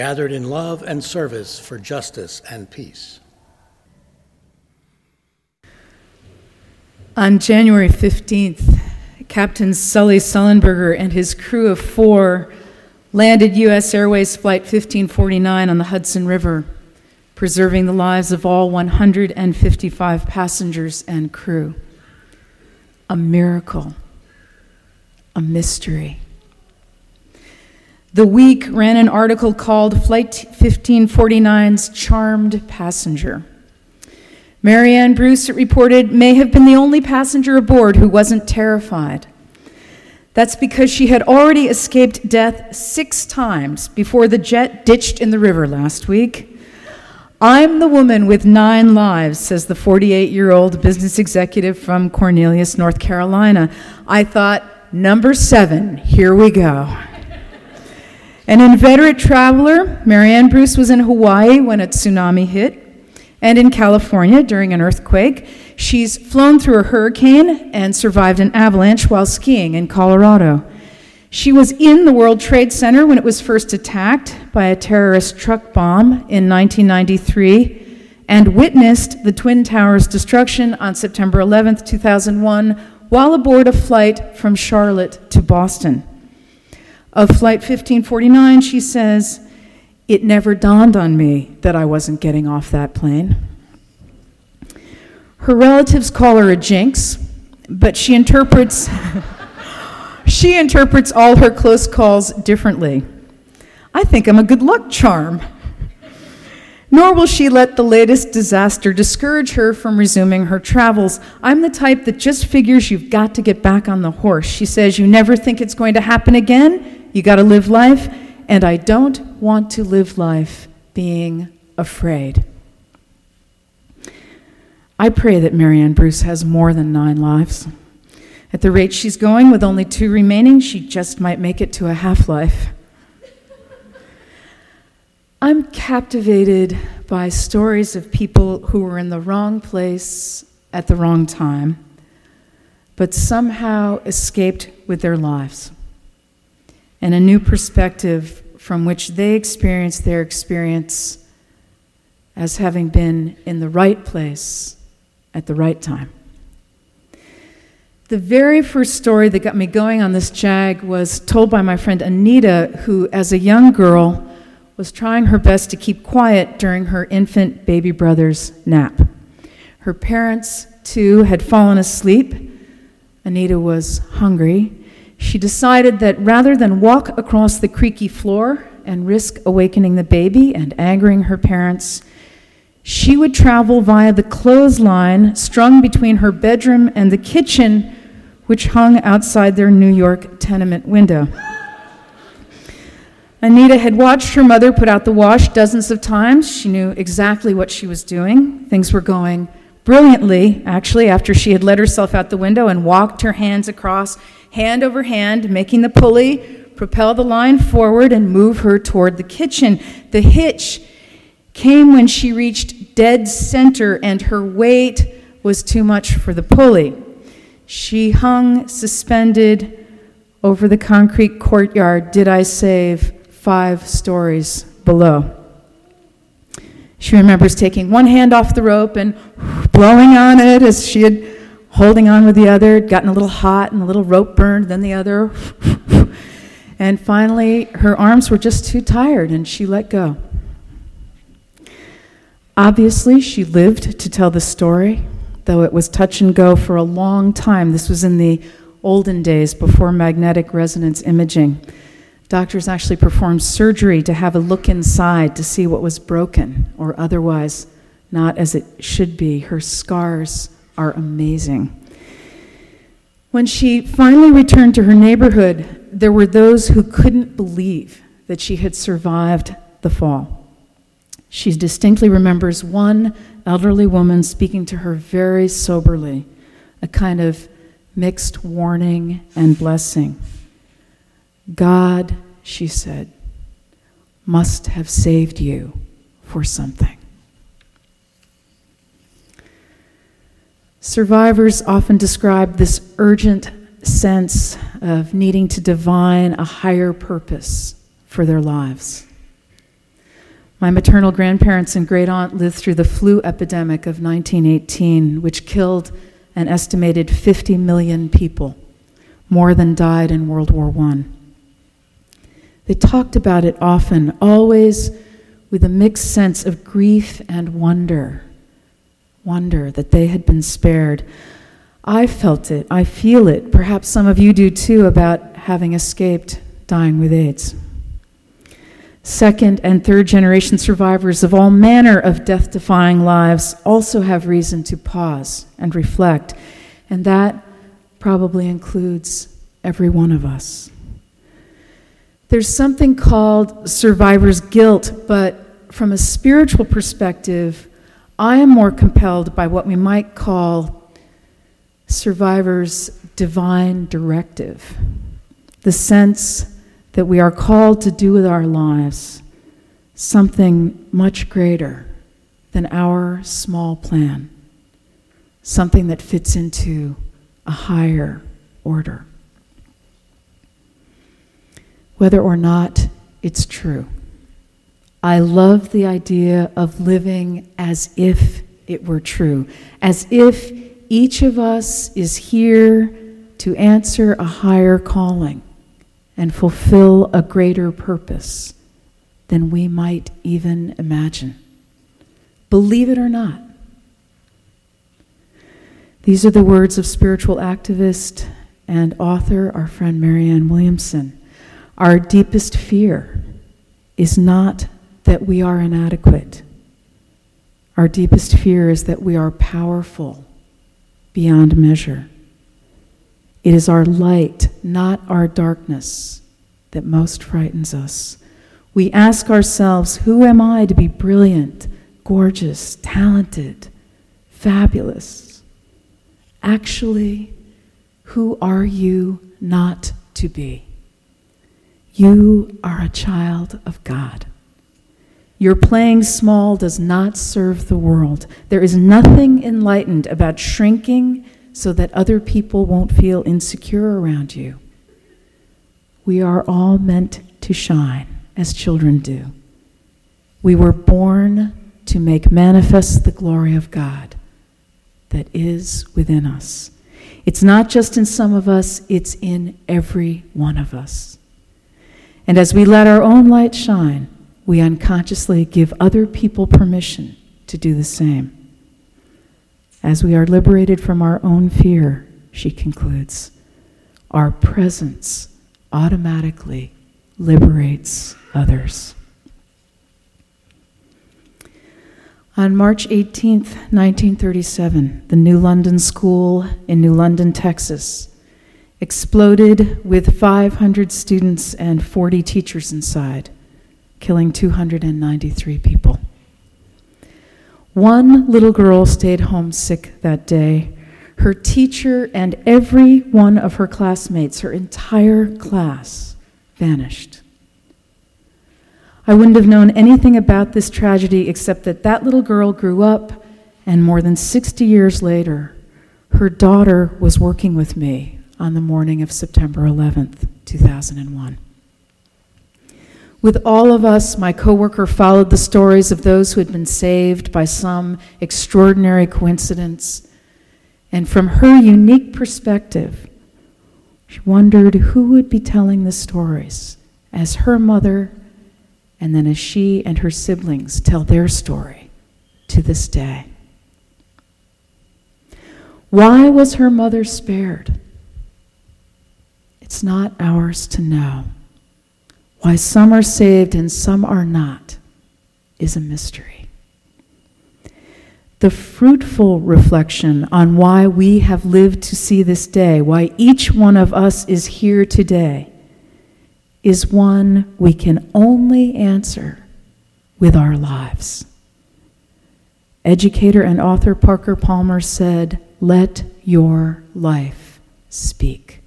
gathered in love and service for justice and peace. On January 15th, Captain Sully Sullenberger and his crew of four landed U.S. Airways Flight 1549 on the Hudson River, preserving the lives of all 155 passengers and crew. A miracle, a mystery. The Week ran an article called Flight 1549's Charmed Passenger. Marianne Bruce, it reported, may have been the only passenger aboard who wasn't terrified. That's because she had already escaped death six times before the jet ditched in the river last week. I'm the woman with nine lives, says the 48 year old business executive from Cornelius, North Carolina. I thought, number seven, here we go. An inveterate traveler, Marianne Bruce was in Hawaii when a tsunami hit and in California during an earthquake. She's flown through a hurricane and survived an avalanche while skiing in Colorado. She was in the World Trade Center when it was first attacked by a terrorist truck bomb in 1993 and witnessed the Twin Towers destruction on September 11, 2001, while aboard a flight from Charlotte to Boston. Of Flight 1549, she says, It never dawned on me that I wasn't getting off that plane. Her relatives call her a jinx, but she interprets she interprets all her close calls differently. I think I'm a good luck charm. Nor will she let the latest disaster discourage her from resuming her travels. I'm the type that just figures you've got to get back on the horse. She says, You never think it's going to happen again? You got to live life, and I don't want to live life being afraid. I pray that Marianne Bruce has more than nine lives. At the rate she's going, with only two remaining, she just might make it to a half life. I'm captivated by stories of people who were in the wrong place at the wrong time, but somehow escaped with their lives and a new perspective from which they experience their experience as having been in the right place at the right time. The very first story that got me going on this JAG was told by my friend Anita, who, as a young girl, was trying her best to keep quiet during her infant baby brother's nap. Her parents, too, had fallen asleep. Anita was hungry, she decided that rather than walk across the creaky floor and risk awakening the baby and angering her parents, she would travel via the clothesline strung between her bedroom and the kitchen, which hung outside their New York tenement window. Anita had watched her mother put out the wash dozens of times. She knew exactly what she was doing. Things were going brilliantly, actually, after she had let herself out the window and walked her hands across hand over hand, making the pulley propel the line forward and move her toward the kitchen. The hitch came when she reached dead center and her weight was too much for the pulley. She hung suspended over the concrete courtyard, did I save, five stories below. She remembers taking one hand off the rope and blowing on it as she had holding on with the other, gotten a little hot and a little rope burned, then the other. and finally, her arms were just too tired and she let go. Obviously, she lived to tell the story, though it was touch and go for a long time. This was in the olden days before magnetic resonance imaging. Doctors actually performed surgery to have a look inside to see what was broken or otherwise not as it should be. Her scars are amazing. When she finally returned to her neighborhood, there were those who couldn't believe that she had survived the fall. She distinctly remembers one elderly woman speaking to her very soberly, a kind of mixed warning and blessing. God, she said, must have saved you for something. Survivors often describe this urgent sense of needing to divine a higher purpose for their lives. My maternal grandparents and great aunt lived through the flu epidemic of 1918, which killed an estimated 50 million people, more than died in World War I. They talked about it often, always with a mixed sense of grief and wonder. Wonder that they had been spared. I felt it, I feel it, perhaps some of you do too, about having escaped dying with AIDS. Second and third generation survivors of all manner of death defying lives also have reason to pause and reflect, and that probably includes every one of us. There's something called survivor's guilt, but from a spiritual perspective, I am more compelled by what we might call survivor's divine directive. The sense that we are called to do with our lives something much greater than our small plan, something that fits into a higher order whether or not it's true. I love the idea of living as if it were true, as if each of us is here to answer a higher calling and fulfill a greater purpose than we might even imagine. Believe it or not. These are the words of spiritual activist and author, our friend Marianne Williamson. Our deepest fear is not that we are inadequate. Our deepest fear is that we are powerful beyond measure. It is our light, not our darkness, that most frightens us. We ask ourselves, Who am I to be brilliant, gorgeous, talented, fabulous? Actually, who are you not to be? You are a child of God. Your playing small does not serve the world. There is nothing enlightened about shrinking so that other people won't feel insecure around you. We are all meant to shine as children do. We were born to make manifest the glory of God that is within us. It's not just in some of us, it's in every one of us. And as we let our own light shine, we unconsciously give other people permission to do the same. As we are liberated from our own fear, she concludes, our presence automatically liberates others. On March 18, 1937, the New London School in New London, Texas, exploded with 500 students and 40 teachers inside, killing 293 people. One little girl stayed home sick that day. Her teacher and every one of her classmates, her entire class, vanished. I wouldn't have known anything about this tragedy except that that little girl grew up, and more than 60 years later, her daughter was working with me on the morning of September 11th, 2001. With all of us, my coworker followed the stories of those who had been saved by some extraordinary coincidence. And from her unique perspective, she wondered who would be telling the stories as her mother, and then as she and her siblings tell their story to this day. Why was her mother spared? It's not ours to know. Why some are saved and some are not is a mystery. The fruitful reflection on why we have lived to see this day, why each one of us is here today, is one we can only answer with our lives. Educator and author Parker Palmer said, Let your life speak.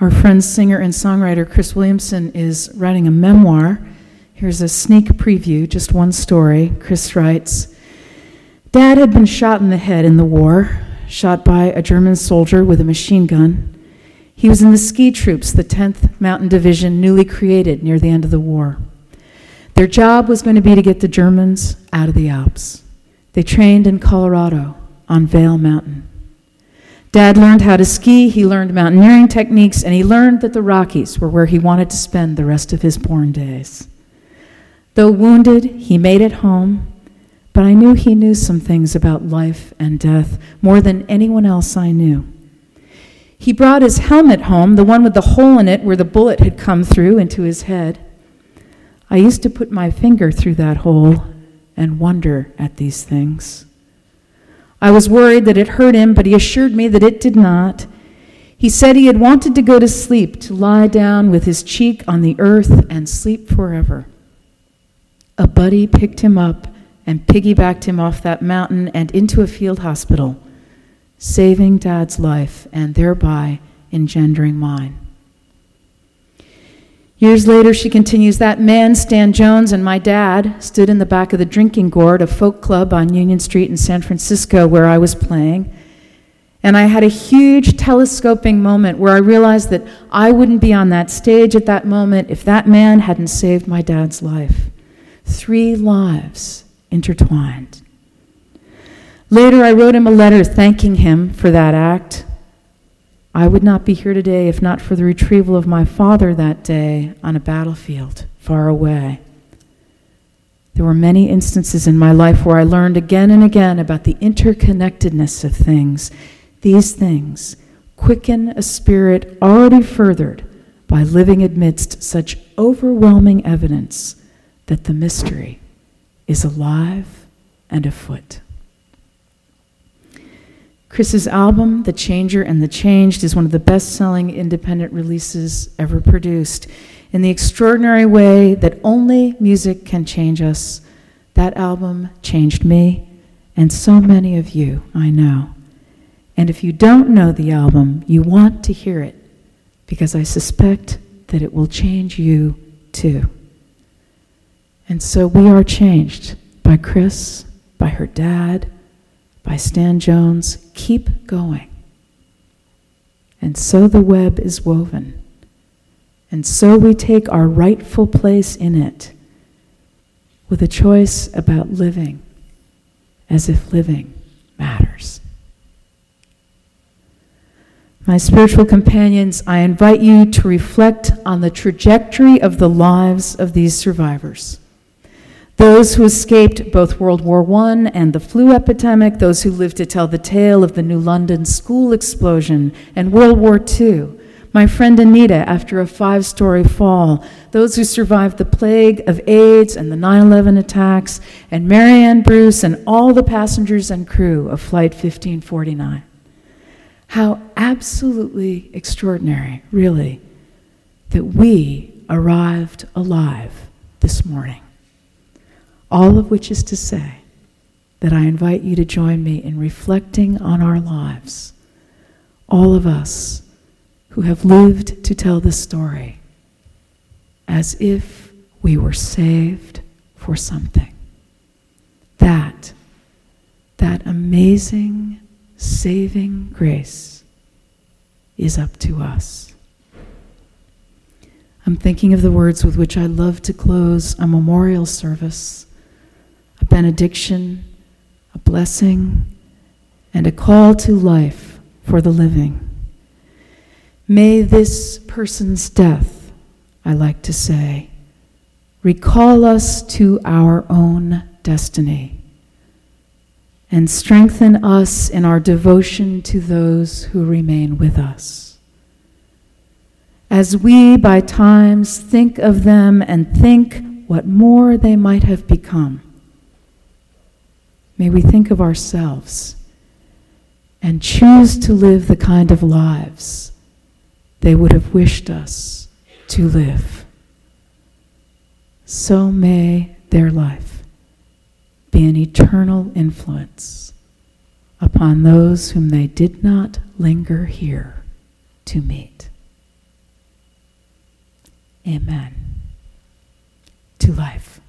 Our friend, singer, and songwriter Cris Williamson is writing a memoir. Here's a sneak preview, just one story. Cris writes Dad had been shot in the head in the war, shot by a German soldier with a machine gun. He was in the ski troops, the 10th Mountain Division, newly created near the end of the war. Their job was going to be to get the Germans out of the Alps. They trained in Colorado on Vail Mountain. Dad learned how to ski, he learned mountaineering techniques, and he learned that the Rockies were where he wanted to spend the rest of his born days. Though wounded, he made it home, but I knew he knew some things about life and death more than anyone else I knew. He brought his helmet home, the one with the hole in it where the bullet had come through into his head. I used to put my finger through that hole and wonder at these things. I was worried that it hurt him, but he assured me that it did not. He said he had wanted to go to sleep, to lie down with his cheek on the earth and sleep forever. A buddy picked him up and piggybacked him off that mountain and into a field hospital, saving Dad's life and thereby engendering mine. Years later, she continues that man, Stan Jones, and my dad stood in the back of the drinking gourd, a folk club on Union Street in San Francisco where I was playing. And I had a huge telescoping moment where I realized that I wouldn't be on that stage at that moment if that man hadn't saved my dad's life. Three lives intertwined. Later, I wrote him a letter thanking him for that act. I would not be here today if not for the retrieval of my father that day on a battlefield far away. There were many instances in my life where I learned again and again about the interconnectedness of things. These things quicken a spirit already furthered by living amidst such overwhelming evidence that the mystery is alive and afoot. Cris's album, The Changer and the Changed, is one of the best selling independent releases ever produced. In the extraordinary way that only music can change us, that album changed me and so many of you, I know. And if you don't know the album, you want to hear it because I suspect that it will change you too. And so we are changed by Chris, by her dad, by Stan Jones. Keep going. And so the web is woven. And so we take our rightful place in it with a choice about living as if living matters. My spiritual companions, I invite you to reflect on the trajectory of the lives of these survivors. Those who escaped both World War I and the flu epidemic, those who lived to tell the tale of the New London school explosion and World War II, my friend Anita after a five story fall, those who survived the plague of AIDS and the 9 11 attacks, and Marianne Bruce and all the passengers and crew of Flight 1549. How absolutely extraordinary, really, that we arrived alive this morning. All of which is to say that I invite you to join me in reflecting on our lives, all of us who have lived to tell the story, as if we were saved for something. That, that amazing saving grace is up to us. I'm thinking of the words with which I love to close a memorial service benediction, a blessing, and a call to life for the living. May this person's death, I like to say, recall us to our own destiny and strengthen us in our devotion to those who remain with us. As we by times think of them and think what more they might have become, May we think of ourselves and choose to live the kind of lives they would have wished us to live. So may their life be an eternal influence upon those whom they did not linger here to meet. Amen. To life.